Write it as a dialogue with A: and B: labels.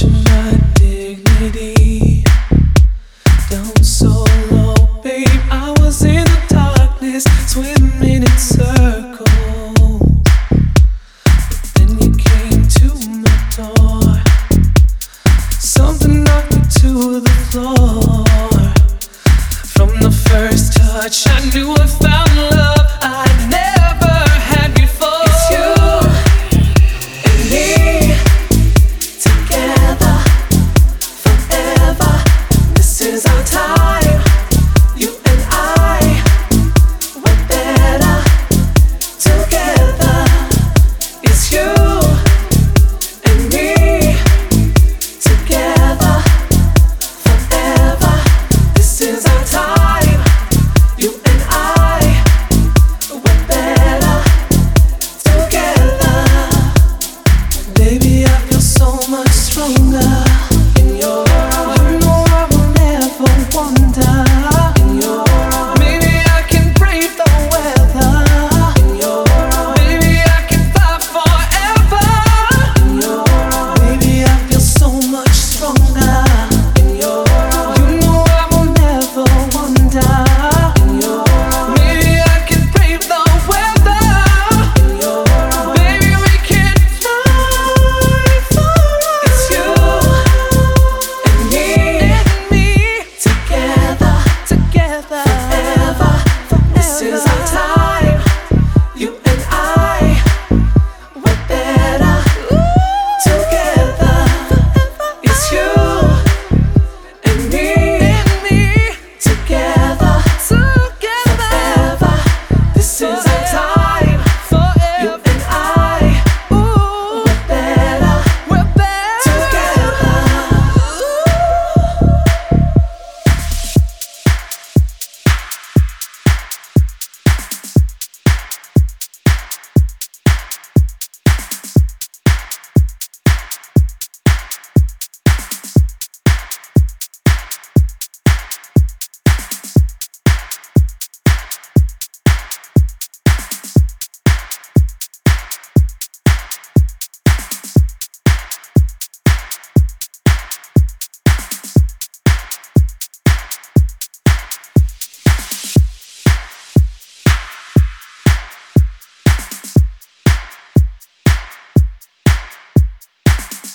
A: My dignity. Down so low, babe. I was in the darkness, swimming in circles. But then you came to my door. Something knocked me to the floor. From the first touch, I knew I found.